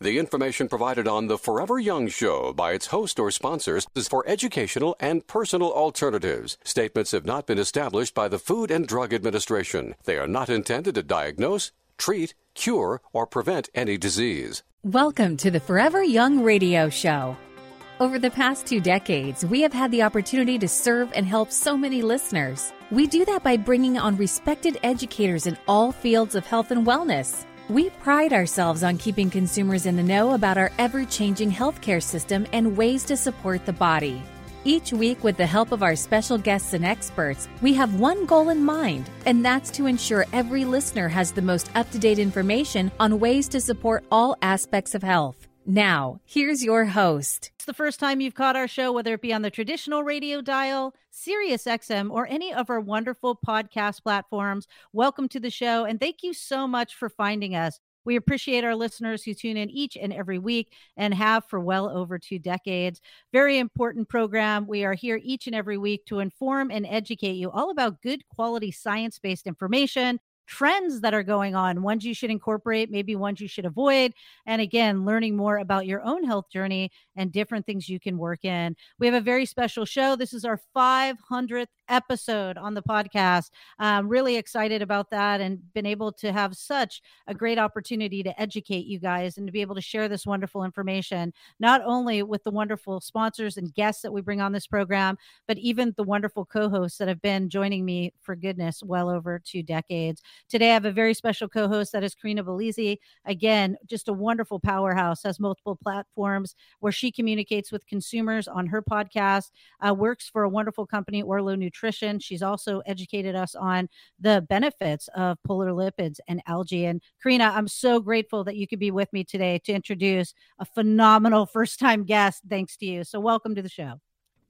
The information provided on the Forever Young Show by its host or sponsors is for educational and personal alternatives. Statements have not been established by the Food and Drug Administration. They are not intended to diagnose, treat, cure, or prevent any disease. Welcome to the Forever Young Radio Show. Over the past two decades, we have had the opportunity to serve and help so many listeners. We do that by bringing on respected educators in all fields of health and wellness. We pride ourselves on keeping consumers in the know about our ever changing healthcare system and ways to support the body. Each week, with the help of our special guests and experts, we have one goal in mind, and that's to ensure every listener has the most up to date information on ways to support all aspects of health. Now, here's your host. The first time you've caught our show, whether it be on the traditional radio dial, Sirius XM, or any of our wonderful podcast platforms. Welcome to the show, and thank you so much for finding us. We appreciate our listeners who tune in each and every week and have for well over two decades. Very important program. We are here each and every week to inform and educate you all about good quality science based information trends that are going on, ones you should incorporate, maybe ones you should avoid. And again, learning more about your own health journey and different things you can work in. We have a very special show. This is our 500th episode on the podcast. I'm really excited about that and been able to have such a great opportunity to educate you guys and to be able to share this wonderful information, not only with the wonderful sponsors and guests that we bring on this program, but even the wonderful co hosts that have been joining me for goodness well over two decades. Today, I have a very special co host that is Corinna Bellizzi. Again, just a wonderful powerhouse, has multiple platforms where she communicates with consumers on her podcast, uh, works for a wonderful company, Orlo Nutrition. She's also educated us on the benefits of polar lipids and algae. And Corinna, I'm so grateful that you could be with me today to introduce a phenomenal first time guest, thanks to you. So, welcome to the show.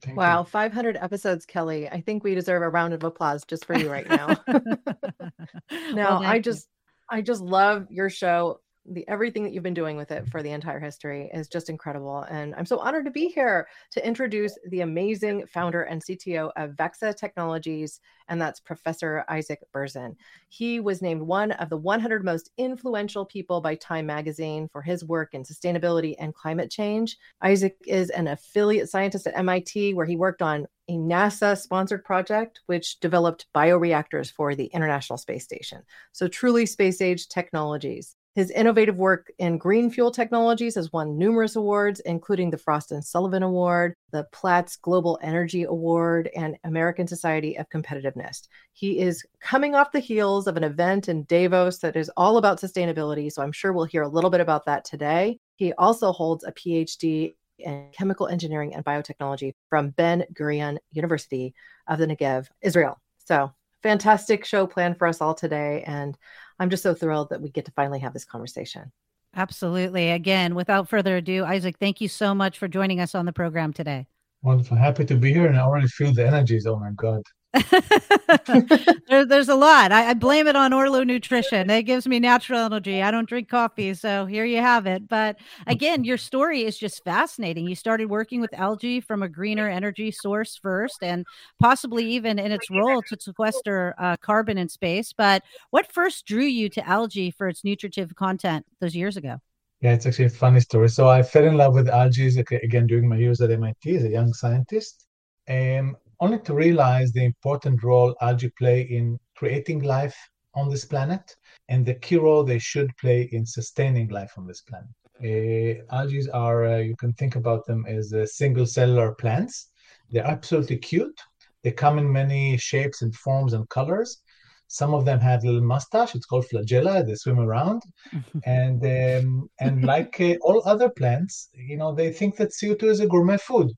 Thank wow, you. 500 episodes, Kelly. I think we deserve a round of applause just for you right now. no, well, I just you. I just love your show the everything that you've been doing with it for the entire history is just incredible and i'm so honored to be here to introduce the amazing founder and cto of Vaxa technologies and that's professor isaac berzin he was named one of the 100 most influential people by time magazine for his work in sustainability and climate change isaac is an affiliate scientist at mit where he worked on a NASA sponsored project which developed bioreactors for the International Space Station. So, truly space age technologies. His innovative work in green fuel technologies has won numerous awards, including the Frost and Sullivan Award, the Platts Global Energy Award, and American Society of Competitiveness. He is coming off the heels of an event in Davos that is all about sustainability, so I'm sure we'll hear a little bit about that today. He also holds a PhD in chemical engineering and biotechnology from Ben Gurion University of the Negev, Israel. So, fantastic show planned for us all today. And I'm just so thrilled that we get to finally have this conversation. Absolutely. Again, without further ado, Isaac, thank you so much for joining us on the program today. Wonderful. Happy to be here. And I already feel the energies. Oh my God. there, there's a lot. I, I, blame it on Orlo Nutrition. It gives me natural energy. I don't drink coffee, so here you have it. But again, your story is just fascinating. You started working with algae from a greener energy source first, and possibly even in its role to sequester uh, carbon in space. But what first drew you to algae for its nutritive content those years ago? Yeah, it's actually a funny story. So I fell in love with algae again during my years at MIT as a young scientist. Um, only to realize the important role algae play in creating life on this planet and the key role they should play in sustaining life on this planet. Uh, algae are, uh, you can think about them as uh, single cellular plants. They're absolutely cute. They come in many shapes and forms and colors. Some of them have a little mustache. It's called flagella. They swim around, and um, and like uh, all other plants, you know, they think that CO2 is a gourmet food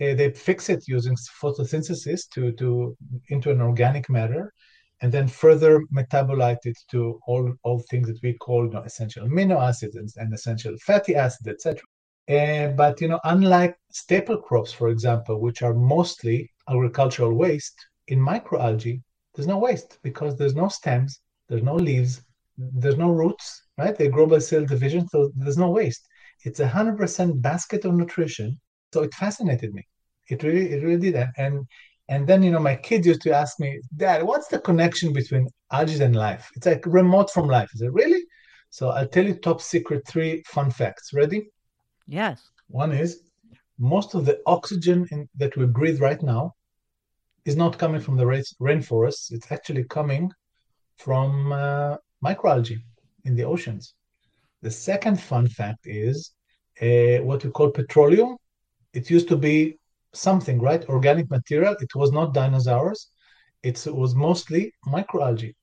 uh, they fix it using photosynthesis to, to into an organic matter and then further metabolite it to all, all things that we call you know, essential amino acids and, and essential fatty acids, etc. Uh, but you know, unlike staple crops, for example, which are mostly agricultural waste, in microalgae, there's no waste because there's no stems, there's no leaves, there's no roots, right? They grow by cell division, so there's no waste. It's a hundred percent basket of nutrition so it fascinated me. It really, it really did. And and then you know, my kids used to ask me, Dad, what's the connection between algae and life? It's like remote from life. Is it really? So I'll tell you top secret three fun facts. Ready? Yes. One is most of the oxygen in, that we breathe right now is not coming from the rainforests. It's actually coming from uh, microalgae in the oceans. The second fun fact is uh, what we call petroleum. It used to be something, right? Organic material. It was not dinosaurs. It was mostly microalgae.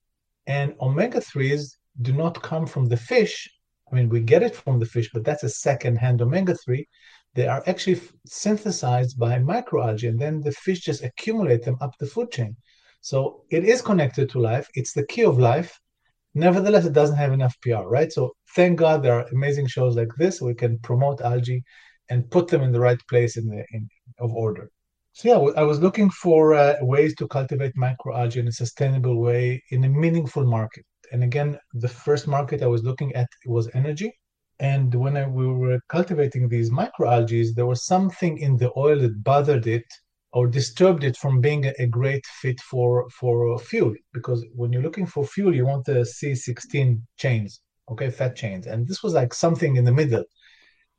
And omega 3s do not come from the fish. I mean, we get it from the fish, but that's a second hand omega 3. They are actually synthesized by microalgae, and then the fish just accumulate them up the food chain. So it is connected to life. It's the key of life. Nevertheless, it doesn't have enough PR, right? So thank God there are amazing shows like this. We can promote algae and put them in the right place in the in, of order. So yeah, I was looking for uh, ways to cultivate microalgae in a sustainable way in a meaningful market. And again, the first market I was looking at was energy. And when I, we were cultivating these microalgae, there was something in the oil that bothered it or disturbed it from being a, great fit for for fuel. Because when you're looking for fuel, you want the C16 chains, okay, fat chains, and this was like something in the middle.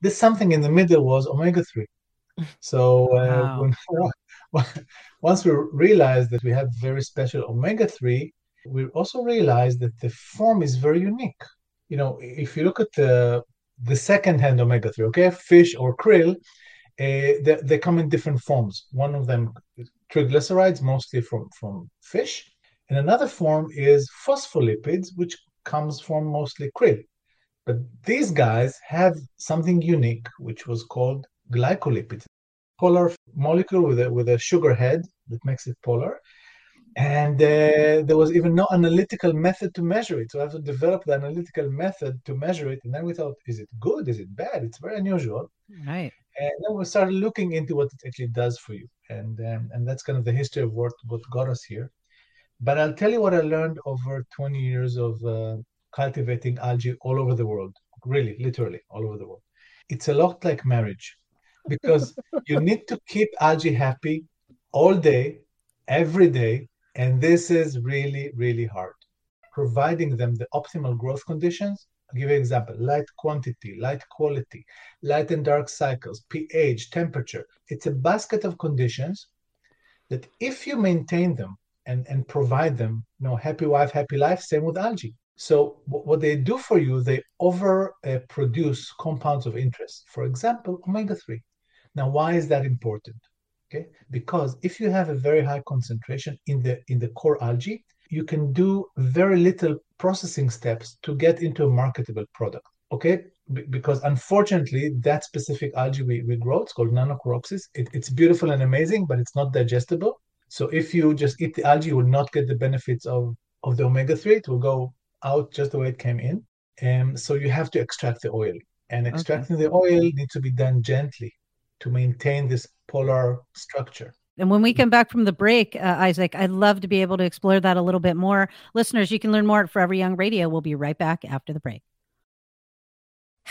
This something in the middle was omega three. So uh, wow. when, once we realized that we have very special omega three, we also realized that the form is very unique. You know, if you look at the the second hand omega three, okay, fish or krill, uh, they, they come in different forms. One of them triglycerides, mostly from from fish, and another form is phospholipids, which comes from mostly krill. But these guys have something unique, which was called glycolipid, polar molecule with a, with a sugar head that makes it polar. And uh, there was even no analytical method to measure it. So I have to develop the analytical method to measure it. And then we thought, is it good? Is it bad? It's very unusual. Right. And then we started looking into what it actually does for you. And, um, and that's kind of the history of what, what got us here. But I'll tell you what I learned over 20 years of uh, cultivating algae all over the world, really, literally all over the world. It's a lot like marriage because you need to keep algae happy all day, every day. And this is really, really hard. Providing them the optimal growth conditions. I'll give you an example light quantity, light quality, light and dark cycles, pH, temperature. It's a basket of conditions that if you maintain them and, and provide them, you know, happy wife, happy life, same with algae. So what they do for you, they over uh, compounds of interest. For example, omega-3. Now, why is that important? Okay, because if you have a very high concentration in the in the core algae, you can do very little processing steps to get into a marketable product. Okay, B- because unfortunately, that specific algae we, we grow, it's called Nannochloropsis. It, it's beautiful and amazing, but it's not digestible. So if you just eat the algae, you will not get the benefits of of the omega three. It will go out just the way it came in. And so you have to extract the oil. And extracting okay. the oil needs to be done gently to maintain this polar structure. And when we come back from the break, uh, Isaac, I'd love to be able to explore that a little bit more. Listeners, you can learn more at Forever Young Radio. We'll be right back after the break.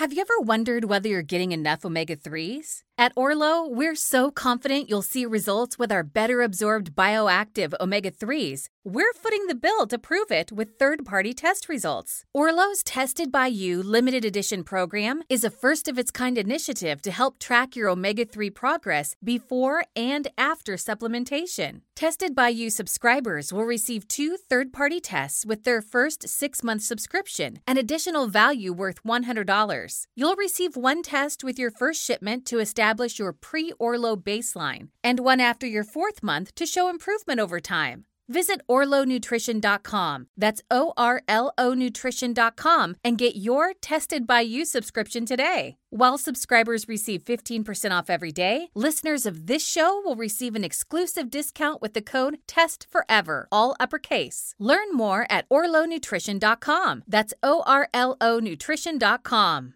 Have you ever wondered whether you're getting enough omega 3s? At Orlo, we're so confident you'll see results with our better absorbed bioactive omega 3s. We're footing the bill to prove it with third party test results. Orlo's Tested by You limited edition program is a first of its kind initiative to help track your omega 3 progress before and after supplementation. Tested by You subscribers will receive two third party tests with their first six month subscription, an additional value worth $100. You'll receive one test with your first shipment to establish your pre Orlo baseline and one after your fourth month to show improvement over time. Visit OrloNutrition.com. That's O R L O Nutrition.com and get your Tested by You subscription today. While subscribers receive 15% off every day, listeners of this show will receive an exclusive discount with the code TESTFOREVER, all uppercase. Learn more at OrloNutrition.com. That's O R L O Nutrition.com.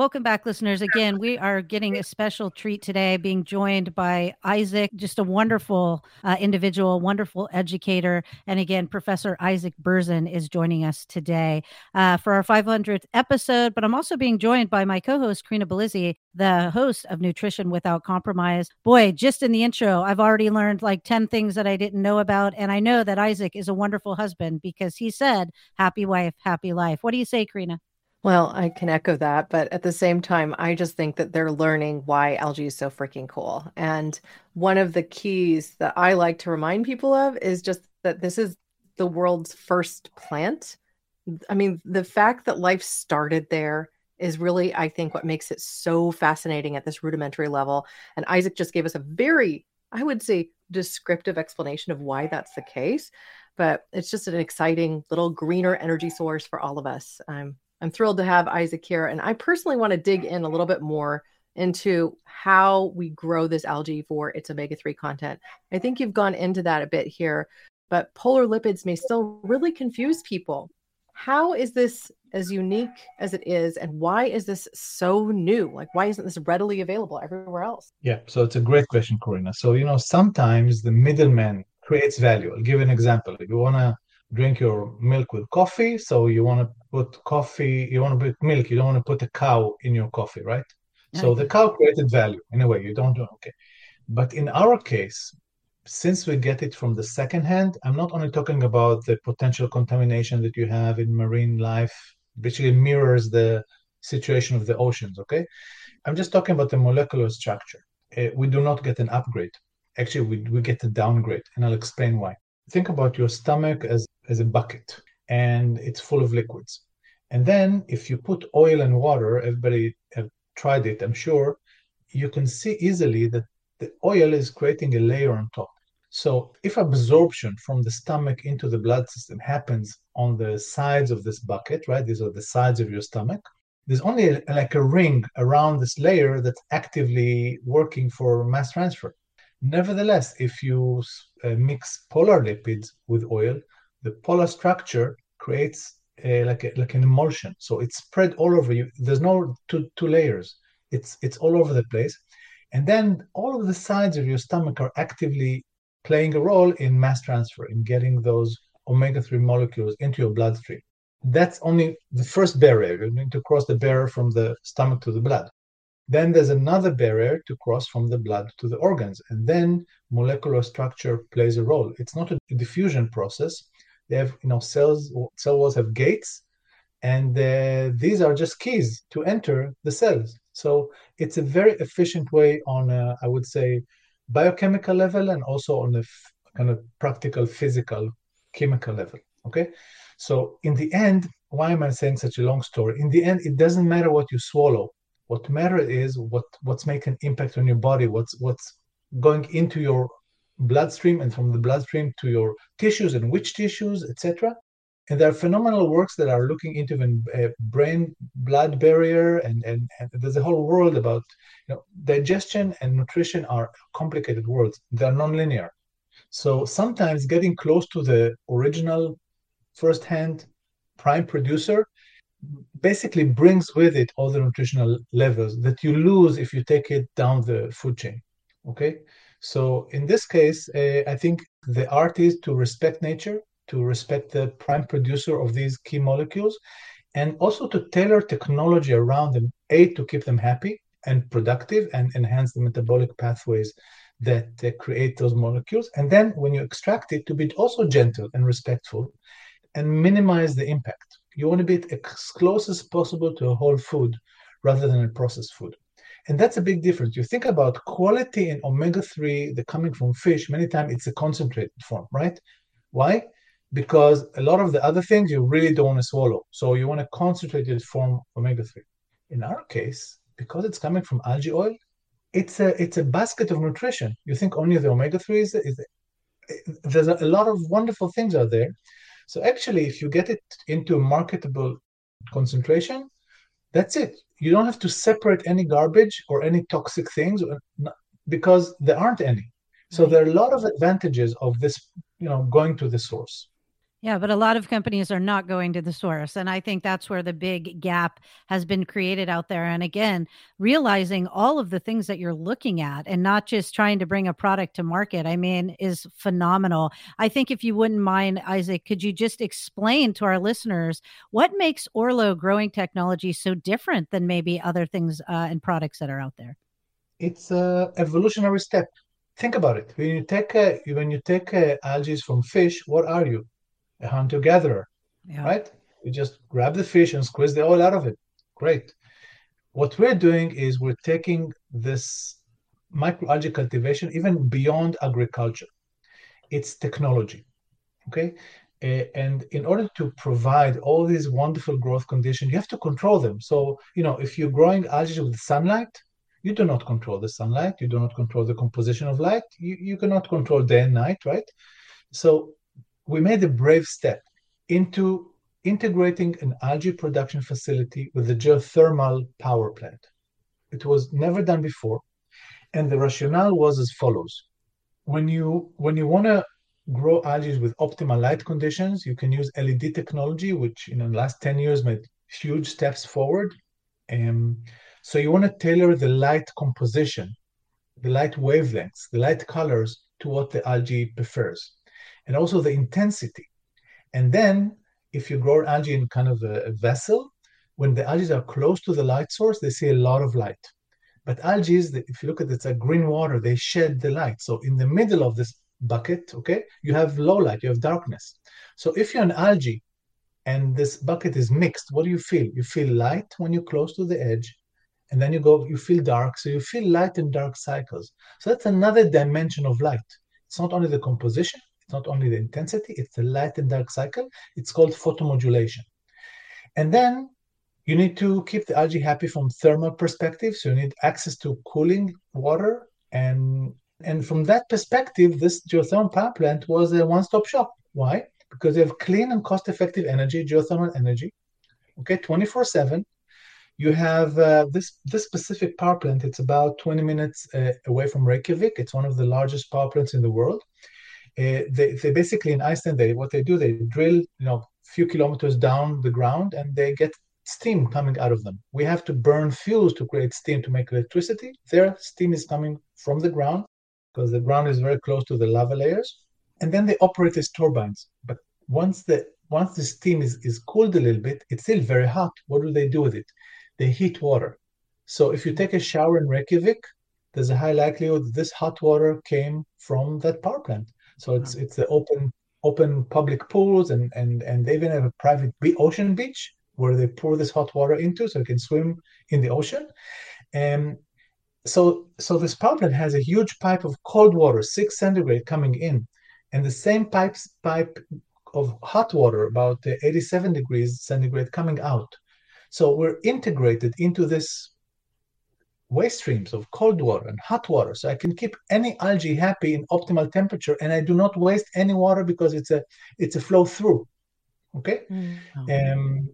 Welcome back, listeners. Again, we are getting a special treat today, being joined by Isaac, just a wonderful uh, individual, wonderful educator. And again, Professor Isaac Berzin is joining us today uh, for our 500th episode. But I'm also being joined by my co host, Corinna Bellizzi, the host of Nutrition Without Compromise. Boy, just in the intro, I've already learned like 10 things that I didn't know about. And I know that Isaac is a wonderful husband because he said, happy wife, happy life. What do you say, Corinna? Well, I can echo that, but at the same time, I just think that they're learning why algae is so freaking cool. And one of the keys that I like to remind people of is just that this is the world's first plant. I mean, the fact that life started there is really, I think, what makes it so fascinating at this rudimentary level. And Isaac just gave us a very, I would say, descriptive explanation of why that's the case. But it's just an exciting little greener energy source for all of us. I'm I'm thrilled to have Isaac here. And I personally want to dig in a little bit more into how we grow this algae for its omega 3 content. I think you've gone into that a bit here, but polar lipids may still really confuse people. How is this as unique as it is, and why is this so new? Like, why isn't this readily available everywhere else? Yeah, so it's a great question, Corinna. So, you know, sometimes the middleman creates value. I'll give an example. If you want to drink your milk with coffee. So you want to put coffee, you want to put milk, you don't want to put a cow in your coffee, right? So the cow created value in a way. You don't do okay. But in our case, since we get it from the second hand, I'm not only talking about the potential contamination that you have in marine life, basically mirrors the situation of the oceans, okay? I'm just talking about the molecular structure. Uh, we do not get an upgrade. Actually, we, we get a downgrade, and I'll explain why. Think about your stomach as as a bucket and it's full of liquids. And then if you put oil and water, everybody have tried it, I'm sure, you can see easily that the oil is creating a layer on top. So if absorption from the stomach into the blood system happens on the sides of this bucket, right? These are the sides of your stomach. There's only a, like a ring around this layer that's actively working for mass transfer. Nevertheless, if you uh, mix polar lipids with oil, the polar structure creates a, like a, like an emulsion. So it's spread all over you. There's no two two layers. It's it's all over the place, and then all of the sides of your stomach are actively playing a role in mass transfer in getting those omega three molecules into your bloodstream. That's only the first barrier. You need to cross the barrier from the stomach to the blood. Then there's another barrier to cross from the blood to the organs, and then molecular structure plays a role. It's not a diffusion process they have, you know, cells, cell walls have gates, and uh, these are just keys to enter the cells. So it's a very efficient way on, a, I would say, biochemical level and also on a f- kind of practical physical chemical level. Okay. So in the end, why am I saying such a long story? In the end, it doesn't matter what you swallow. What matters is what what's making impact on your body, what's what's going into your bloodstream and from the bloodstream to your tissues and which tissues, etc. And there are phenomenal works that are looking into the uh, brain blood barrier, and, and, and, there's a whole world about you know, digestion and nutrition are complicated worlds. They're nonlinear. So sometimes getting close to the original first-hand prime producer basically brings with it all the nutritional levels that you lose if you take it down the food chain. Okay. So in this case, uh, I think the art is to respect nature, to respect the prime producer of these key molecules, and also to tailor technology around them, A, to keep them happy and productive and enhance the metabolic pathways that uh, create those molecules. And then when you extract it, to be also gentle and respectful and minimize the impact. You want to be as close as possible to a whole food rather than a processed food. And that's a big difference. You think about quality in omega 3, the coming from fish, many times it's a concentrated form, right? Why? Because a lot of the other things you really don't want to swallow. So you want a concentrated form omega 3. In our case, because it's coming from algae oil, it's a it's a basket of nutrition. You think only the omega 3 is, is there's a lot of wonderful things out there. So actually, if you get it into a marketable concentration, that's it. You don't have to separate any garbage or any toxic things because there aren't any. So there are a lot of advantages of this, you know, going to the source. Yeah, but a lot of companies are not going to the source. And I think that's where the big gap has been created out there. And again, realizing all of the things that you're looking at and not just trying to bring a product to market, I mean, is phenomenal. I think if you wouldn't mind, Isaac, could you just explain to our listeners what makes Orlo growing technology so different than maybe other things uh, and products that are out there? It's a evolutionary step. Think about it. When you take a, when you take a algae from fish, what are you? A hunter gatherer, yeah. right? You just grab the fish and squeeze the oil out of it. Great. What we're doing is we're taking this microalgae cultivation even beyond agriculture. It's technology. Okay. Uh, and in order to provide all these wonderful growth conditions, you have to control them. So, you know, if you're growing algae with sunlight, you do not control the sunlight, you do not control the composition of light, you, you cannot control day and night, right? So we made a brave step into integrating an algae production facility with a geothermal power plant. It was never done before. And the rationale was as follows. When you when you want to grow algae with optimal light conditions, you can use LED technology, which in the last 10 years made huge steps forward. Um, so you want to tailor the light composition, the light wavelengths, the light colors to what the algae prefers and also the intensity. And then if you grow algae in kind of a, a vessel, when the algae are close to the light source, they see a lot of light. But algae, if you look at it, it's a green water, they shed the light. So in the middle of this bucket, okay, you have low light, you have darkness. So if you're an algae and this bucket is mixed, what do you feel? You feel light when you're close to the edge, and then you go, you feel dark. So you feel light and dark cycles. So that's another dimension of light. It's not only the composition, not only the intensity, it's the light and dark cycle. It's called photomodulation. And then you need to keep the algae happy from thermal perspective. So you need access to cooling water. And, and from that perspective, this geothermal power plant was a one-stop shop. Why? Because you have clean and cost-effective energy, geothermal energy, okay, 24-7. You have uh, this this specific power plant. It's about 20 minutes uh, away from Reykjavik. It's one of the largest power plants in the world. Uh, they, they basically in Iceland, they what they do, they drill, you know, few kilometers down the ground, and they get steam coming out of them. We have to burn fuels to create steam to make electricity. Their steam is coming from the ground because the ground is very close to the lava layers, and then they operate as turbines. But once the once the steam is, is cooled a little bit, it's still very hot. What do they do with it? They heat water. So if you take a shower in Reykjavik, there's a high likelihood this hot water came from that power plant. So it's it's the open open public pools and and and they even have a private ocean beach where they pour this hot water into so you can swim in the ocean. And so so this plant has a huge pipe of cold water, six centigrade coming in, and the same pipes pipe of hot water, about uh, 87 degrees centigrade, coming out. So we're integrated into this waste streams of cold water and hot water so i can keep any algae happy in optimal temperature and i do not waste any water because it's a it's a flow through okay? Mm-hmm. um,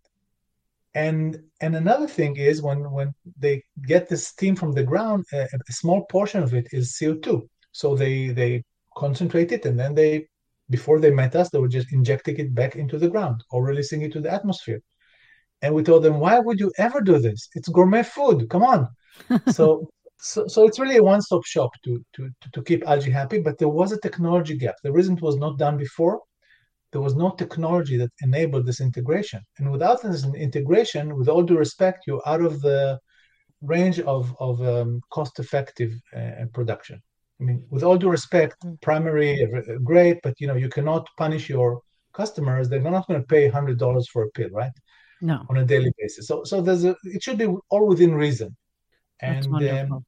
and and another thing is when when they get the steam from the ground a, a small portion of it is co2 so they they concentrate it and then they before they met us they were just injecting it back into the ground or releasing it to the atmosphere. And we told them why would you ever do this? It's gourmet food. Come on so, so, so it's really a one-stop shop to, to, to keep algae happy. But there was a technology gap. The reason it was not done before, there was no technology that enabled this integration. And without this integration, with all due respect, you're out of the range of of um, cost-effective uh, production. I mean, with all due respect, mm. primary uh, great, but you know you cannot punish your customers. They're not going to pay hundred dollars for a pill, right? No, on a daily basis. So so there's a it should be all within reason and um,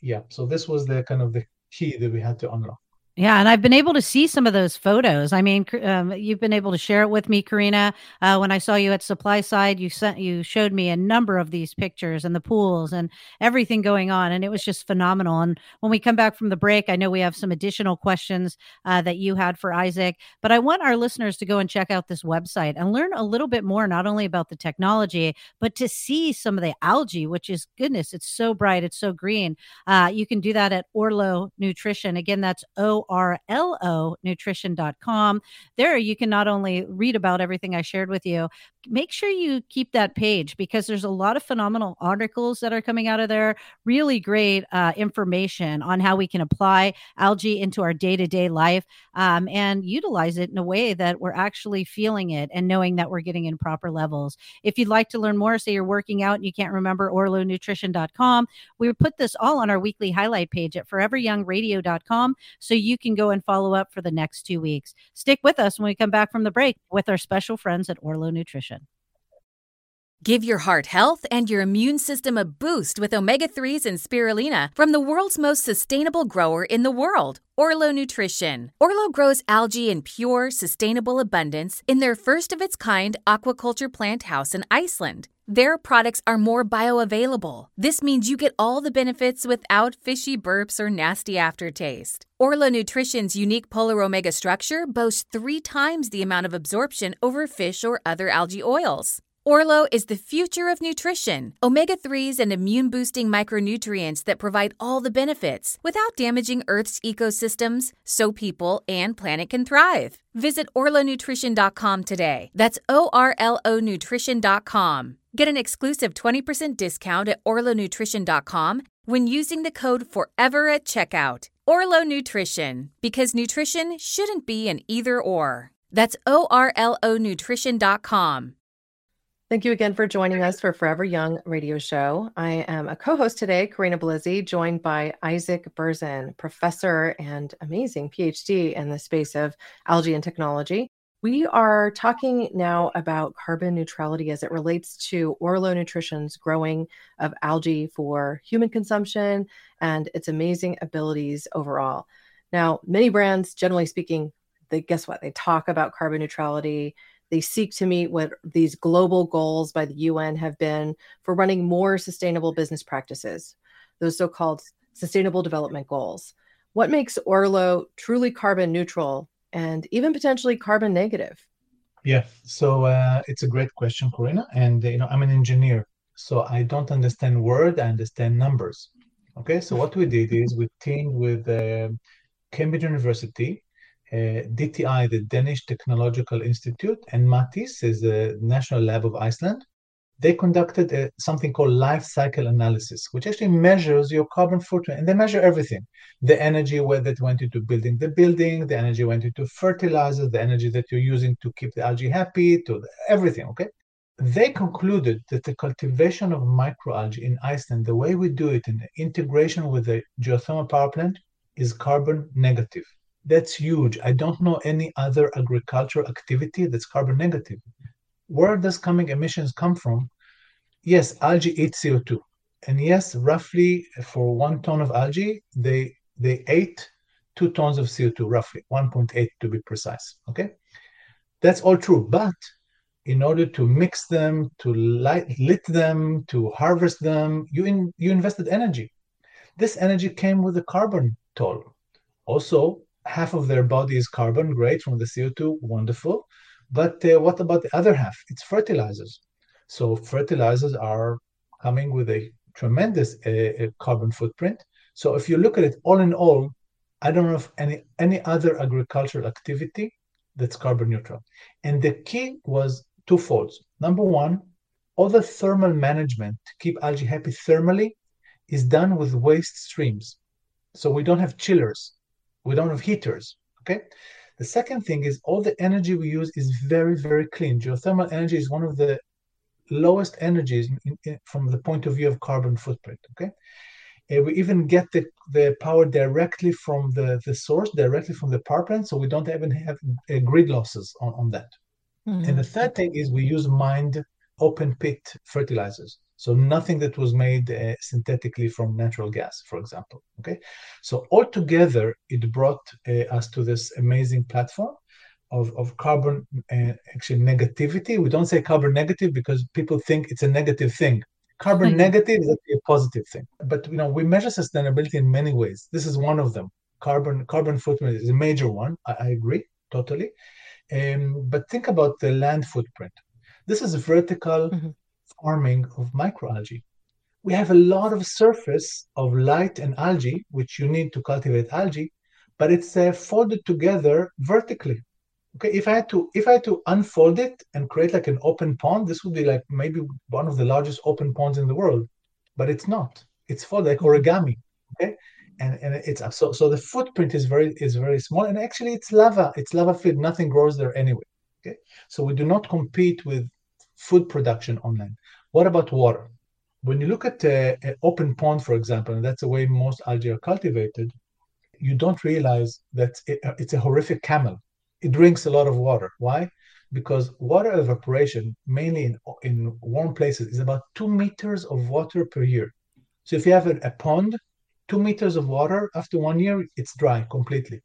yeah so this was the kind of the key that we had to unlock yeah, and I've been able to see some of those photos. I mean, um, you've been able to share it with me, Corinna. Uh, when I saw you at SupplySide, you sent you showed me a number of these pictures and the pools and everything going on, and it was just phenomenal. And when we come back from the break, I know we have some additional questions uh, that you had for Isaac, but I want our listeners to go and check out this website and learn a little bit more, not only about the technology, but to see some of the algae, which is goodness, it's so bright, it's so green. Uh, you can do that at Orlo Nutrition. Again, that's O O R L O nutrition.com. There you can not only read about everything I shared with you, make sure you keep that page because there's a lot of phenomenal articles that are coming out of there. Really great uh, information on how we can apply algae into our day to day life um, and utilize it in a way that we're actually feeling it and knowing that we're getting in proper levels. If you'd like to learn more, say you're working out and you can't remember orlonutrition.com, we put this all on our weekly highlight page at foreveryoungradio.com so you can go and follow up for the next two weeks. Stick with us when we come back from the break with our special friends at Orlo Nutrition. Give your heart health and your immune system a boost with omega 3s and spirulina from the world's most sustainable grower in the world, Orlo Nutrition. Orlo grows algae in pure, sustainable abundance in their first of its kind aquaculture plant house in Iceland. Their products are more bioavailable. This means you get all the benefits without fishy burps or nasty aftertaste. Orlo Nutrition's unique polar omega structure boasts three times the amount of absorption over fish or other algae oils. Orlo is the future of nutrition, omega 3s and immune boosting micronutrients that provide all the benefits without damaging Earth's ecosystems so people and planet can thrive. Visit orlonutrition.com today. That's O R L O nutrition.com. Get an exclusive 20% discount at orlonutrition.com when using the code FOREVER at checkout. Orlo Nutrition, because nutrition shouldn't be an either or. That's O R L O nutrition.com. Thank you again for joining us for Forever Young radio show. I am a co host today, Corinna Bellizzi, joined by Isaac Berzin, professor and amazing PhD in the space of algae and technology. We are talking now about carbon neutrality as it relates to Orlo Nutrition's growing of algae for human consumption and its amazing abilities overall. Now, many brands, generally speaking, they guess what? They talk about carbon neutrality they seek to meet what these global goals by the UN have been for running more sustainable business practices, those so called sustainable development goals. What makes Orlo truly carbon neutral and even potentially carbon negative? Yeah, so uh, it's a great question, Corinna. And you know, I'm an engineer, so I don't understand word. I understand numbers. Okay, so what we did is we teamed with uh, Cambridge University Uh, DTI, the Danish Technological Institute, and MATIS is the National Lab of Iceland. They conducted a, something called life cycle analysis, which actually measures your carbon footprint, and they measure everything: the energy that went into building the building, the energy went into fertilizers, the energy that you're using to keep the algae happy, to everything. Okay, they concluded that the cultivation of microalgae in Iceland, the way we do it in integration with the geothermal power plant, is carbon negative. That's huge. I don't know any other agricultural activity that's carbon negative. Where does coming emissions come from? Yes, algae eat CO2. And yes, roughly for one ton of algae, they they ate two tons of CO2, roughly 1.8 to be precise. Okay, that's all true. But in order to mix them, to light, lit them, to harvest them, you in, you invested energy. This energy came with a carbon toll. Also, half of their body is carbon, great, from the CO2, wonderful. But uh, what about the other half? It's fertilizers. So fertilizers are coming with a tremendous uh, uh, carbon footprint. So if you look at it all in all, I don't know of any any other agricultural activity that's carbon neutral. And the key was twofold. Number one, all the thermal management to keep algae happy thermally is done with waste streams. So we don't have chillers we don't have heaters. Okay. The second thing is all the energy we use is very, very clean. Geothermal energy is one of the lowest energies in, in, from the point of view of carbon footprint. Okay. Uh, we even get the, the power directly from the, the source, directly from the power plant, so we don't even have uh, grid losses on, on that. Mm-hmm. And the third thing is we use mined open pit fertilizers. So nothing that was made uh, synthetically from natural gas, for example. Okay, so altogether it brought uh, us to this amazing platform of, of carbon uh, actually negativity. We don't say carbon negative because people think it's a negative thing. Carbon mm-hmm. negative is actually a positive thing. But you know we measure sustainability in many ways. This is one of them. Carbon carbon footprint is a major one. I, I agree totally. Um, but think about the land footprint. This is vertical. Mm-hmm farming of microalgae. We have a lot of surface of light and algae, which you need to cultivate algae, but it's uh, folded together vertically. Okay, if I had to if I had to unfold it and create like an open pond, this would be like maybe one of the largest open ponds in the world, but it's not. It's folded like origami. Okay, and and it's so so the footprint is very is very small, and actually it's lava. It's lava filled. Nothing grows there anyway. Okay, so we do not compete with food production on land. What about water? When you look at uh, an open pond, for example, and that's the way most algae are cultivated, you don't realize that it, uh, it's a horrific camel it drinks a lot of water. Why? Because water evaporation, mainly in, in warm places, is about two meters of water per year. So if you have a, a pond, two meters of water, after one year, it's dry completely.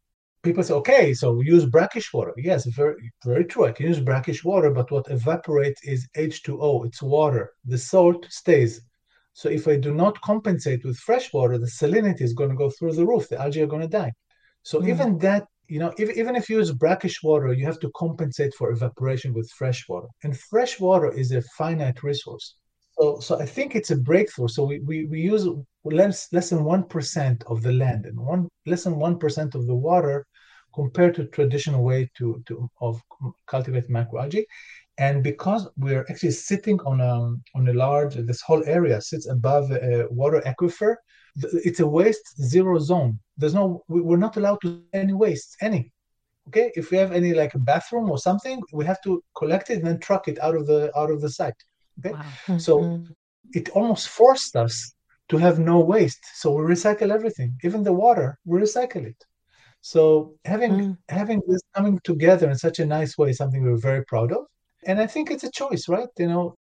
People say, okay, so we use brackish water. Yes, very, very true. I can use brackish water, but what evaporates is H2O, it's water. The salt stays. So if I do not compensate with fresh water, the salinity is going to go through the roof. The algae are going to die. So mm. even that you know, if, even if you use brackish water, you have to compensate for evaporation with fresh water. And fresh water is a finite resource. So, so I think it's a breakthrough. So we, we, we use less, less than 1% of the land and one less than 1% of the water compared to traditional way to, to of cultivate macroalgae. And because we're actually sitting on a, on a large, this whole area sits above a water aquifer, it's a waste zero zone. There's no, we're not allowed to any waste, any. Okay, if we have any like a bathroom or something, we have to collect it and then truck it out of the out of the site. Okay, wow. so mm-hmm. it almost forced us to have no waste. So we recycle everything, even the water, we recycle it. So having mm. having this coming together in such a nice way is something we're very proud of. And I think it's a choice, right? You know,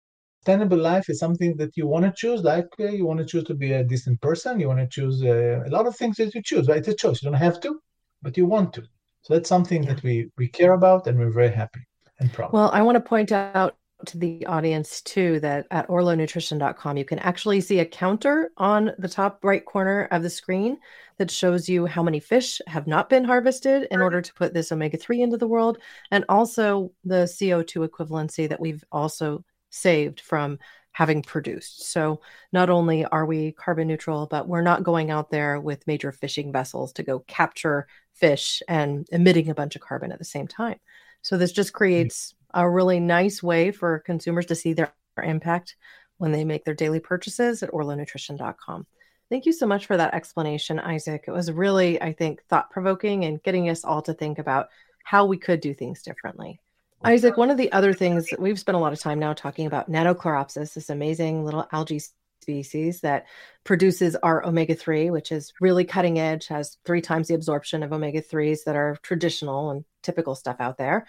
sustainable life is something that you want to choose like uh, you want to choose to be a decent person you want to choose uh, a lot of things that you choose right it's a choice you don't have to but you want to so that's something yeah. that we we care about and we're very happy and proud well i want to point out to the audience too that at orlonutrition.com you can actually see a counter on the top right corner of the screen that shows you how many fish have not been harvested in order to put this omega-3 into the world and also the co2 equivalency that we've also saved from having produced. So not only are we carbon neutral, but we're not going out there with major fishing vessels to go capture fish and emitting a bunch of carbon at the same time. So this just hmm. creates a really nice way for consumers to see their impact when they make their daily purchases at orlonutrition.com. Thank you so much for that explanation, Isaac. It was really, I think, thought provoking and getting us all to think about how we could do things differently. Isaac, one of the other things we've spent a lot of time now talking about Nannochloropsis, this amazing little algae species that produces our omega 3, which is really cutting edge, has three times the absorption of omega 3s that are traditional and typical stuff out there.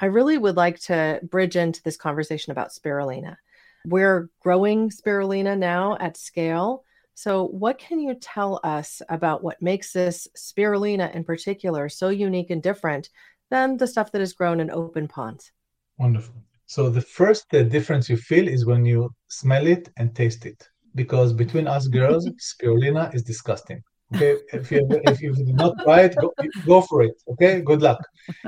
I really would like to bridge into this conversation about spirulina. We're growing spirulina now at scale. So, what can you tell us about what makes this spirulina in particular so unique and different than the stuff that is grown in open ponds. Wonderful. So the first uh, difference you feel is when you smell it and taste it, because between us girls, spirulina is disgusting. Okay, if you if you did not try it, go, go for it. Okay, good luck.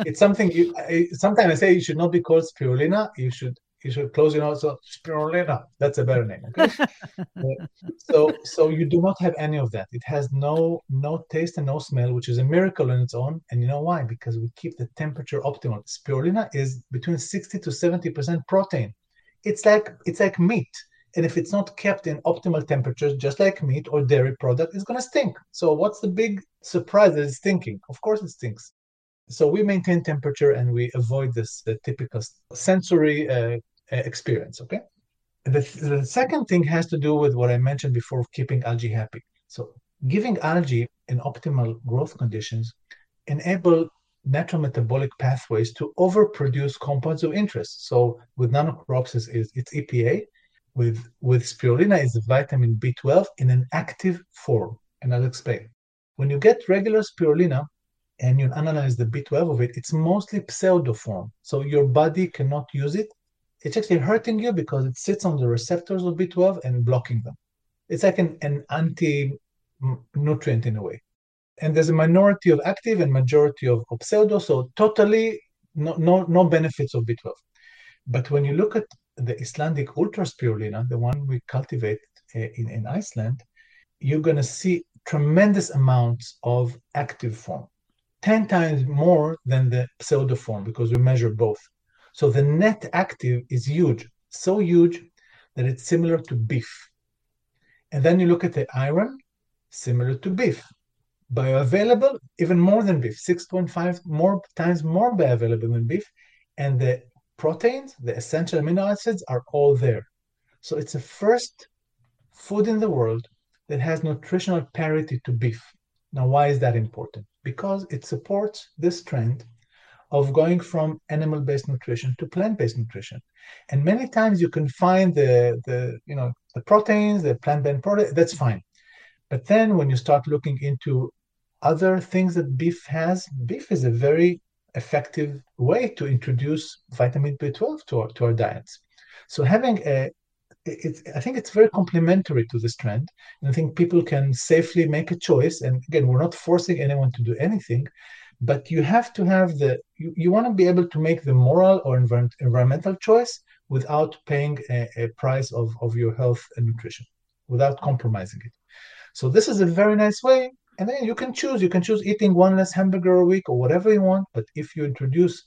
It's something you. I, sometimes I say you should not be called spirulina. You should you should close your nose. So spirulina, that's a better name. Okay. Uh, so so you do not have any of that. It has no no taste and no smell, which is a miracle on its own. And you know why? Because we keep the temperature optimal. Spirulina is between sixty to seventy percent protein. It's like it's like meat. And if it's not kept in optimal temperatures, just like meat or dairy product, it's going to stink. So, what's the big surprise that it's stinking? Of course, it stinks. So we maintain temperature and we avoid this the typical sensory uh, experience. Okay. The, the second thing has to do with what I mentioned before of keeping algae happy. So giving algae in optimal growth conditions enable natural metabolic pathways to overproduce compounds of interest. So with Nannochloropsis is it's EPA, with with spirulina is vitamin B12 in an active form, and I'll explain. When you get regular spirulina, and you analyze the B12 of it, it's mostly pseudoform. So your body cannot use it. It's actually hurting you because it sits on the receptors of B12 and blocking them. It's like an, an anti nutrient in a way. And there's a minority of active and majority of, of pseudo, so totally no, no, no benefits of B12. But when you look at the Icelandic ultraspirulina, the one we cultivate uh, in, in Iceland, you're going to see tremendous amounts of active form 10 times more than the pseudo form because we measure both. So the net active is huge, so huge that it's similar to beef. And then you look at the iron, similar to beef. Bioavailable, even more than beef, 6.5 more times more bioavailable than beef. And the proteins, the essential amino acids, are all there. So it's the first food in the world that has nutritional parity to beef. Now, why is that important? Because it supports this trend of going from animal-based nutrition to plant-based nutrition. And many times you can find the, the you know the proteins, the plant-based protein, that's fine. But then when you start looking into other things that beef has, beef is a very effective way to introduce vitamin B12 to our, to our diets. So having a it's, I think it's very complementary to this trend. And I think people can safely make a choice. And again, we're not forcing anyone to do anything, but you have to have the, you, you want to be able to make the moral or env- environmental choice without paying a, a price of, of your health and nutrition, without compromising it. So this is a very nice way. And then you can choose. You can choose eating one less hamburger a week or whatever you want. But if you introduce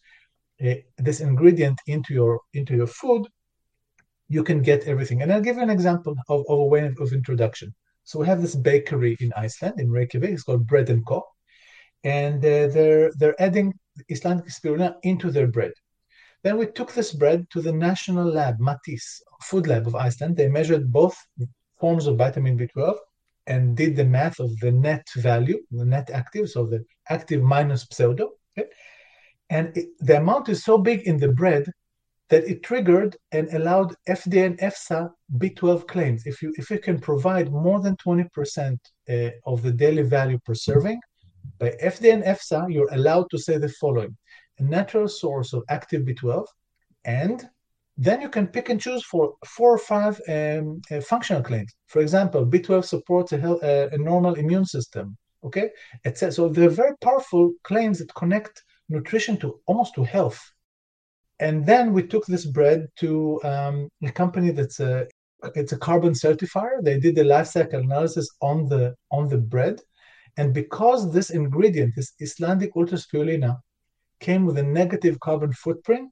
uh, this ingredient into your into your food, you can get everything. And I'll give you an example of, of a way of introduction. So we have this bakery in Iceland, in Reykjavik. It's called Bread and Co. And uh, they're they're adding Icelandic spirulina into their bread. Then we took this bread to the national lab, Matís, food lab of Iceland. They measured both forms of vitamin B12 and did the math of the net value, the net active, so the active minus pseudo. Okay? And it, the amount is so big in the bread that it triggered and allowed FDA and EFSA B12 claims. If you if you can provide more than 20% uh, of the daily value per serving, by FDA and EFSA, you're allowed to say the following: a natural source of active B12, and then you can pick and choose for four or five um, uh, functional claims. For example, B12 supports a, health, uh, a normal immune system. Okay, etc. So they're very powerful claims that connect nutrition to almost to health. And then we took this bread to um, a company that's a it's a carbon certifier. They did the life cycle analysis on the on the bread, and because this ingredient, this Icelandic ultraspirulina, came with a negative carbon footprint,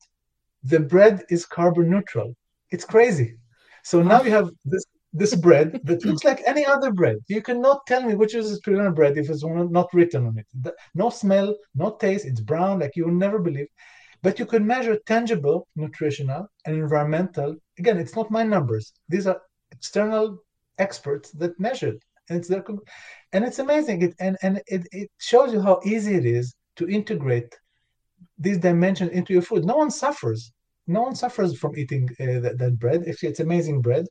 the bread is carbon neutral. It's crazy. So now you have this this bread that looks like any other bread. You cannot tell me which is a spirulina bread if it's not written on it. No smell, no taste. It's brown like you will never believe. But you can measure tangible, nutritional, and environmental. Again, it's not my numbers. These are external experts that measured, and it's their, and it's amazing. It and and it, it shows you how easy it is to integrate these dimensions into your food. No one suffers. No one suffers from eating uh, that, that, bread. Actually, it's amazing bread,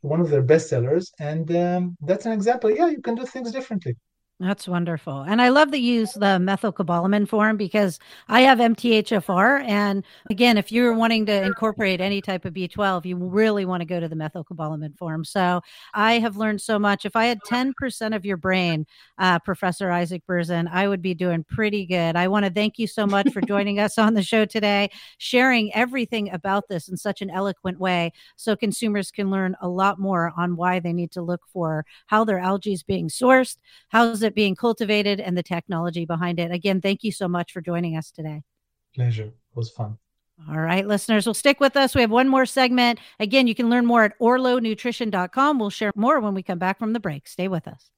one of their best sellers, and um, that's an example. Yeah, you can do things differently. That's wonderful. And I love that you use the methylcobalamin form because I have MTHFR. And again, if you're wanting to incorporate any type of B12, you really want to go to the methylcobalamin form. So I have learned so much. If I had 10% of your brain, uh, Professor Isaac Berzin, I would be doing pretty good. I want to thank you so much for joining us on the show today, sharing everything about this in such an eloquent way so consumers can learn a lot more on why they need to look for how their algae is being sourced, how's it being cultivated and the technology behind it. Again, thank you so much for joining us today. Pleasure. It was fun. All right, listeners, we'll stick with us. We have one more segment. Again, you can learn more at orlonutrition.com. We'll share more when we come back from the break. Stay with us.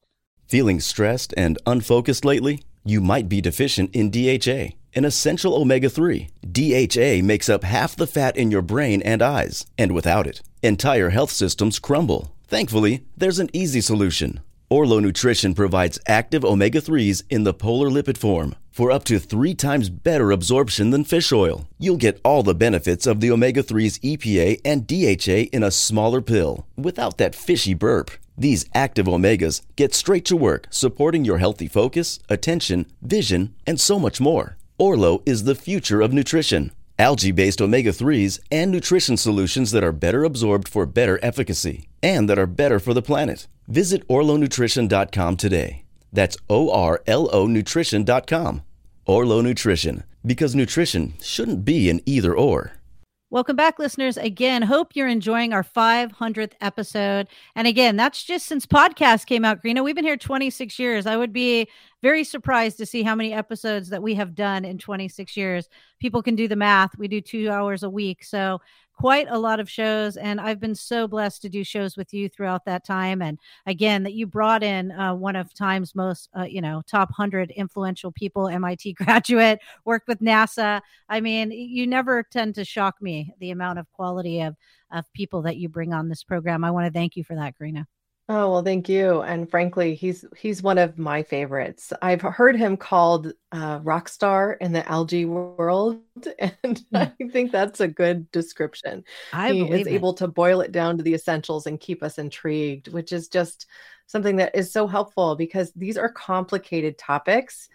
Feeling stressed and unfocused lately? You might be deficient in DHA, an essential omega 3. DHA makes up half the fat in your brain and eyes, and without it, entire health systems crumble. Thankfully, there's an easy solution. Orlo Nutrition provides active omega 3s in the polar lipid form for up to three times better absorption than fish oil. You'll get all the benefits of the omega 3's EPA and DHA in a smaller pill without that fishy burp. These active omegas get straight to work supporting your healthy focus, attention, vision, and so much more. Orlo is the future of nutrition. Algae based omega 3s and nutrition solutions that are better absorbed for better efficacy and that are better for the planet. Visit orlonutrition.com today. That's O R L O nutrition.com. Orlo Nutrition, because nutrition shouldn't be an either or. Welcome back, listeners. Again, hope you're enjoying our 500th episode. And again, that's just since podcast came out, Corinna. We've been here 26 years. I would be very surprised to see how many episodes that we have done in 26 years. People can do the math. We do two hours a week. So quite a lot of shows and i've been so blessed to do shows with you throughout that time and again that you brought in uh, one of time's most uh, you know top 100 influential people mit graduate worked with nasa. I mean you never tend to shock me the amount of quality of of people that you bring on this program. I want to thank you for that Corinna Oh, well, thank you. And frankly, he's he's one of my favorites. I've heard him called uh, rock star in the algae world, and hmm. I think that's a good description. I he is it. able to boil it down to the essentials and keep us intrigued, which is just something that is so helpful because these are complicated topics.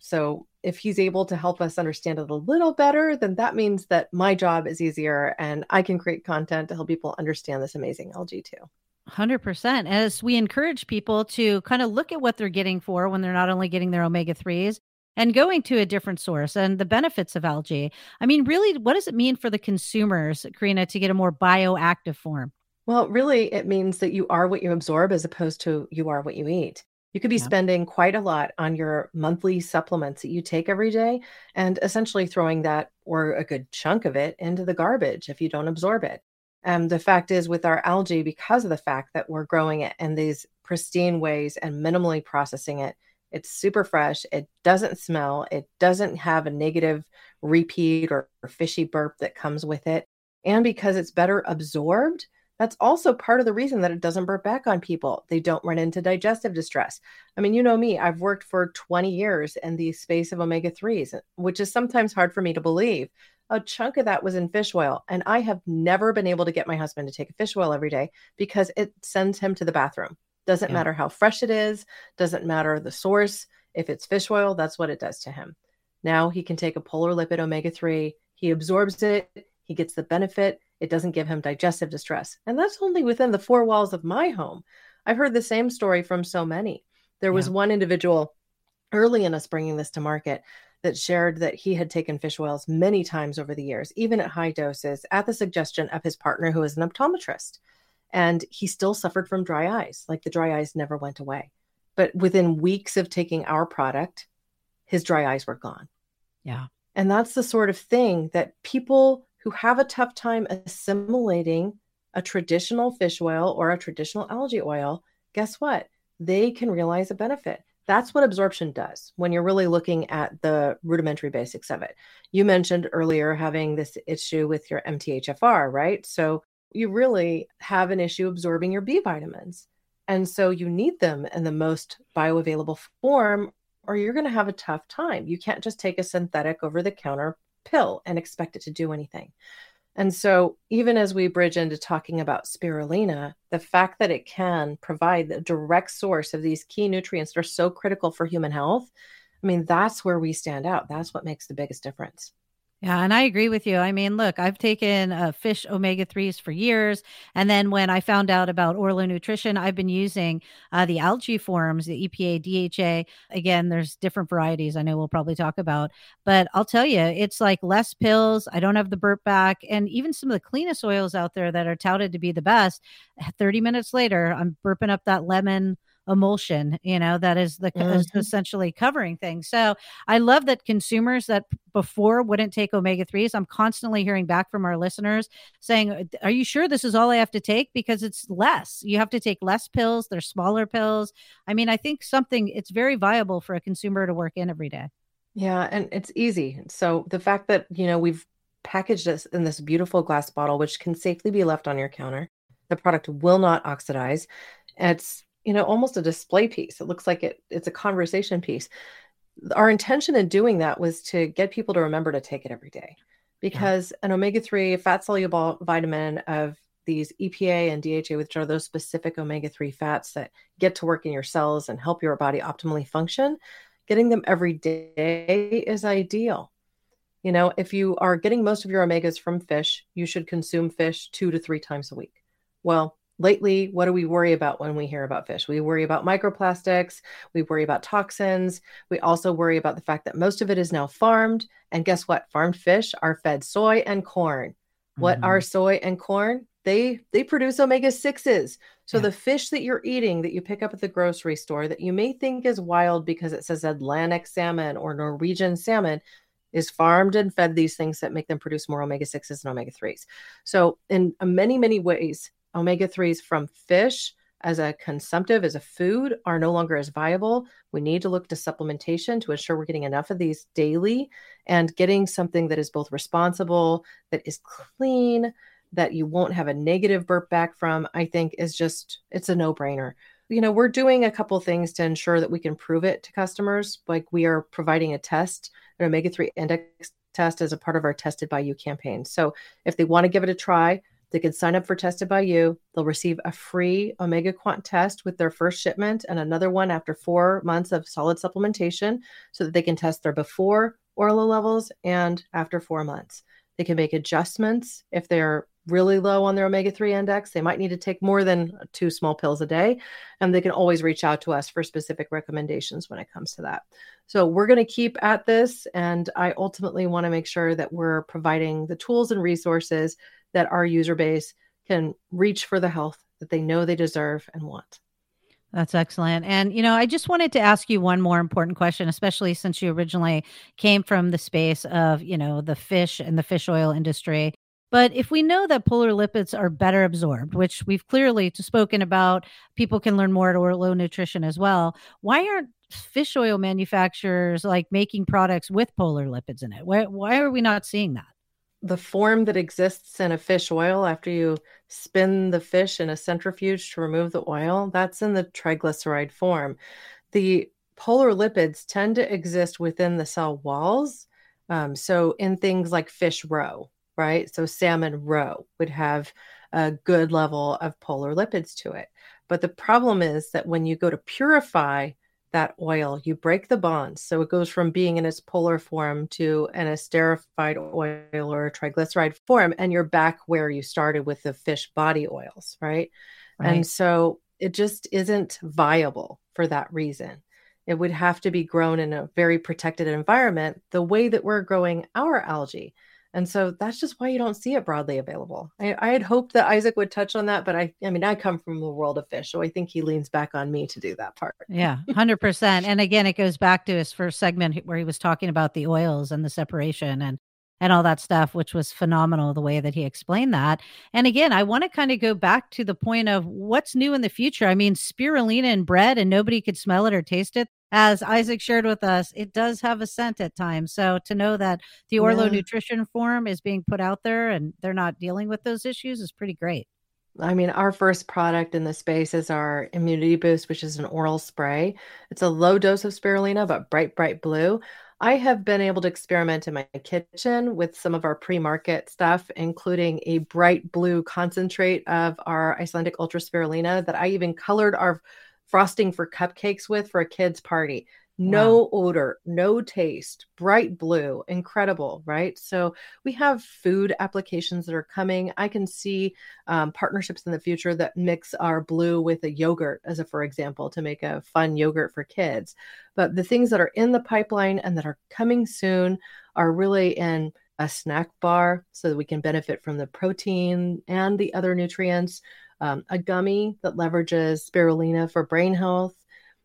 So if he's able to help us understand it a little better, then that means that my job is easier and I can create content to help people understand this amazing algae too. 100%. As we encourage people to kind of look at what they're getting for when they're not only getting their omega 3s and going to a different source and the benefits of algae. I mean, really, what does it mean for the consumers, Corinna, to get a more bioactive form? Well, really, it means that you are what you absorb as opposed to you are what you eat. You could be yeah. spending quite a lot on your monthly supplements that you take every day and essentially throwing that or a good chunk of it into the garbage if you don't absorb it. And the fact is, with our algae, because of the fact that we're growing it in these pristine ways and minimally processing it, it's super fresh. It doesn't smell. It doesn't have a negative repeat or, or fishy burp that comes with it. And because it's better absorbed, that's also part of the reason that it doesn't burp back on people. They don't run into digestive distress. I mean, you know me, I've worked for 20 years in the space of omega 3s, which is sometimes hard for me to believe a chunk of that was in fish oil. And I have never been able to get my husband to take a fish oil every day because it sends him to the bathroom. Doesn't yeah. matter how fresh it is, doesn't matter the source. If it's fish oil, that's what it does to him. Now he can take a polar lipid omega 3, he absorbs it, he gets the benefit. It doesn't give him digestive distress. And that's only within the four walls of my home. I've heard the same story from so many. There was yeah. one individual early in us bringing this to market that shared that he had taken fish oils many times over the years, even at high doses, at the suggestion of his partner, who is an optometrist. And he still suffered from dry eyes, like the dry eyes never went away. But within weeks of taking our product, his dry eyes were gone. Yeah. And that's the sort of thing that people who have a tough time assimilating a traditional fish oil or a traditional algae oil, guess what? They can realize a benefit. That's what absorption does when you're really looking at the rudimentary basics of it. You mentioned earlier having this issue with your MTHFR, right? So you really have an issue absorbing your B vitamins. And so you need them in the most bioavailable form, or you're going to have a tough time. You can't just take a synthetic over the counter pill and expect it to do anything. And so, even as we bridge into talking about spirulina, the fact that it can provide the direct source of these key nutrients that are so critical for human health, I mean, that's where we stand out. That's what makes the biggest difference. Yeah, and I agree with you. I mean, look, I've taken uh, fish omega 3s for years. And then when I found out about Orlo Nutrition, I've been using uh, the algae forms, the EPA, DHA. Again, there's different varieties I know we'll probably talk about. But I'll tell you, it's like less pills. I don't have the burp back. And even some of the cleanest oils out there that are touted to be the best, 30 minutes later, I'm burping up that lemon emulsion you know that is the mm-hmm. is essentially covering things. So i love that consumers that before wouldn't take omega-3s i'm constantly hearing back from our listeners saying uh, are you sure this is all i have to take? Because it's less. You have to take less pills. They're smaller pills. I mean i think something it's very viable for a consumer to work in every day. Yeah and it's easy. So the fact that you know we've packaged this in this beautiful glass bottle which can safely be left on your counter the product will not oxidize. It's you know almost a display piece it looks like it it's a conversation piece our intention in doing that was to get people to remember to take it every day because yeah. an omega-3 fat soluble vitamin of these EPA and DHA, which are those specific omega 3 fats that get to work in your cells and help your body optimally function, getting them every day is ideal. You know, if you are getting most of your omegas from fish, you should consume fish two to three times a week. Well, lately what do we worry about when we hear about fish we worry about microplastics we worry about toxins we also worry about the fact that most of it is now farmed and guess what farmed fish are fed soy and corn what mm-hmm. are soy and corn? They they produce omega 6s. So yeah. the fish that you're eating that you pick up at the grocery store that you may think is wild because it says Atlantic salmon or Norwegian salmon is farmed and fed these things that make them produce more omega 6s and omega 3s. So in many many ways omega 3s from fish as a consumptive, as a food, are no longer as viable. We need to look to supplementation to ensure we're getting enough of these daily and getting something that is both responsible, that is clean, that you won't have a negative burp back from, I think is just, it's a no brainer. You know, we're doing a couple things to ensure that we can prove it to customers. Like we are providing a test, an omega 3 index test as a part of our Tested by You campaign. So if they want to give it a try, they can sign up for Tested by You. They'll receive a free Omega Quant test with their first shipment and another one after four months of solid supplementation so that they can test their before or low levels and after four months. They can make adjustments if they're really low on their omega 3 index. They might need to take more than two small pills a day. And they can always reach out to us for specific recommendations when it comes to that. So we're going to keep at this. And I ultimately want to make sure that we're providing the tools and resources that our user base can reach for the health that they know they deserve and want. That's excellent. And, you know, I just wanted to ask you one more important question, especially since you originally came from the space of, you know, the fish and the fish oil industry. But if we know that polar lipids are better absorbed, which we've clearly spoken about, people can learn more at Orlo Nutrition as well. Why aren't fish oil manufacturers like making products with polar lipids in it? Why, why are we not seeing that? The form that exists in a fish oil after you spin the fish in a centrifuge to remove the oil, that's in the triglyceride form. The polar lipids tend to exist within the cell walls. Um, so, in things like fish roe, right? So, salmon roe would have a good level of polar lipids to it. But the problem is that when you go to purify that oil, you break the bonds. So it goes from being in its polar form to an esterified oil or a triglyceride form, and you're back where you started with the fish body oils, right? right? And so it just isn't viable for that reason. It would have to be grown in a very protected environment, the way that we're growing our algae. And so that's just why you don't see it broadly available. I, I, had hoped that Isaac would touch on that, but I, I mean, I come from the world of fish, so I think he leans back on me to do that part. Yeah, hundred percent. And again, it goes back to his first segment where he was talking about the oils and the separation and and all that stuff, which was phenomenal the way that he explained that. And again, I want to kind of go back to the point of what's new in the future. I mean, spirulina in bread and nobody could smell it or taste it as Isaac shared with us, it does have a scent at times. So to know that the Orlo yeah. Nutrition Form is being put out there and they're not dealing with those issues is pretty great. I mean, our first product in the space is our Immunity Boost, which is an oral spray. It's a low dose of spirulina, but bright, bright blue. I have been able to experiment in my kitchen with some of our pre market stuff, including a bright blue concentrate of our Icelandic Ultra Spirulina that I even colored our frosting for cupcakes with for a kid's party. No wow. odor, no taste, bright blue, incredible, right? So we have food applications that are coming. I can see um, partnerships in the future that mix our blue with a yogurt, as a for example, to make a fun yogurt for kids. But the things that are in the pipeline and that are coming soon are really in a snack bar so that we can benefit from the protein and the other nutrients um, a gummy that leverages spirulina for brain health.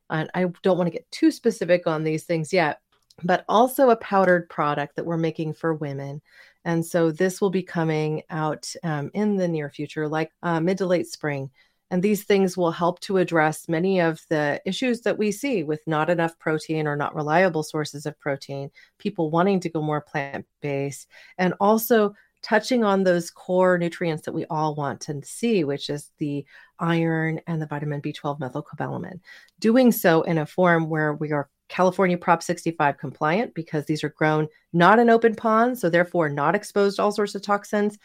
And I don't want to get too specific on these things yet, but also a powdered product that we're making for women. And so this will be coming out um, in the near future, like uh, mid to late spring. And these things will help to address many of the issues that we see with not enough protein or not reliable sources of protein, people wanting to go more plant based, and also touching on those core nutrients that we all want to see, which is the iron and the vitamin B12 methylcobalamin. Doing so in a form where we are California Prop 65 compliant because these are grown not in open ponds, so therefore not exposed to all sorts of toxins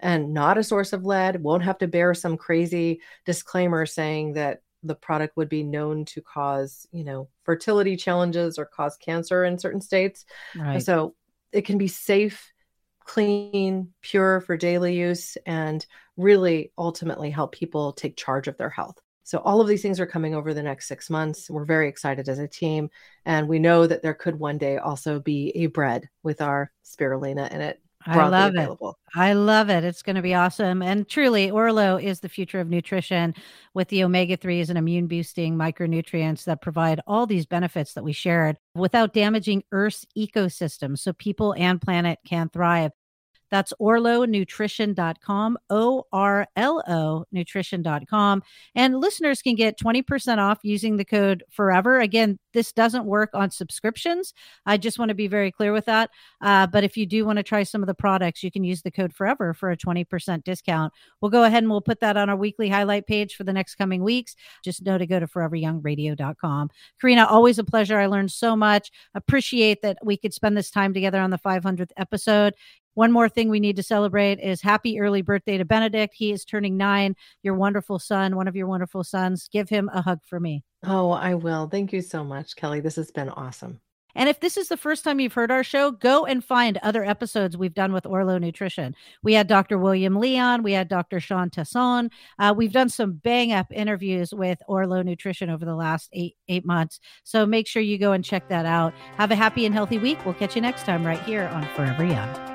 and not a source of lead. Won't have to bear some crazy disclaimer saying that the product would be known to cause, you know, fertility challenges or cause cancer in certain states. Right. So it can be safe clean, pure for daily use, and really ultimately help people take charge of their health. So, all of these things are coming over the next six months. We're very excited as a team. And we know that there could one day also be a bread with our spirulina in it I love available. it. I love it. It's going to be awesome. And truly, Orlo is the future of nutrition with the omega 3s and immune boosting micronutrients that provide all these benefits that we shared without damaging Earth's ecosystem so people and planet can thrive. That's orlonutrition.com, O R L O nutrition.com. And listeners can get 20% off using the code forever. Again, this doesn't work on subscriptions. I just want to be very clear with that. Uh, but if you do want to try some of the products, you can use the code forever for a 20% discount. We'll go ahead and we'll put that on our weekly highlight page for the next coming weeks. Just know to go to foreveryoungradio.com. Corinna, always a pleasure. I learned so much. Appreciate that we could spend this time together on the 500th episode. One more thing we need to celebrate is happy early birthday to Benedict. He is turning nine, your wonderful son, one of your wonderful sons. Give him a hug for me. Oh, I will. Thank you so much, Kelly. This has been awesome. And if this is the first time you've heard our show, go and find other episodes we've done with Orlo Nutrition. We had Dr. William Leon, we had Dr. Sean Tesson. Uh, we've done some bang up interviews with Orlo Nutrition over the last eight eight months. So make sure you go and check that out. Have a happy and healthy week. We'll catch you next time right here on Forever Young.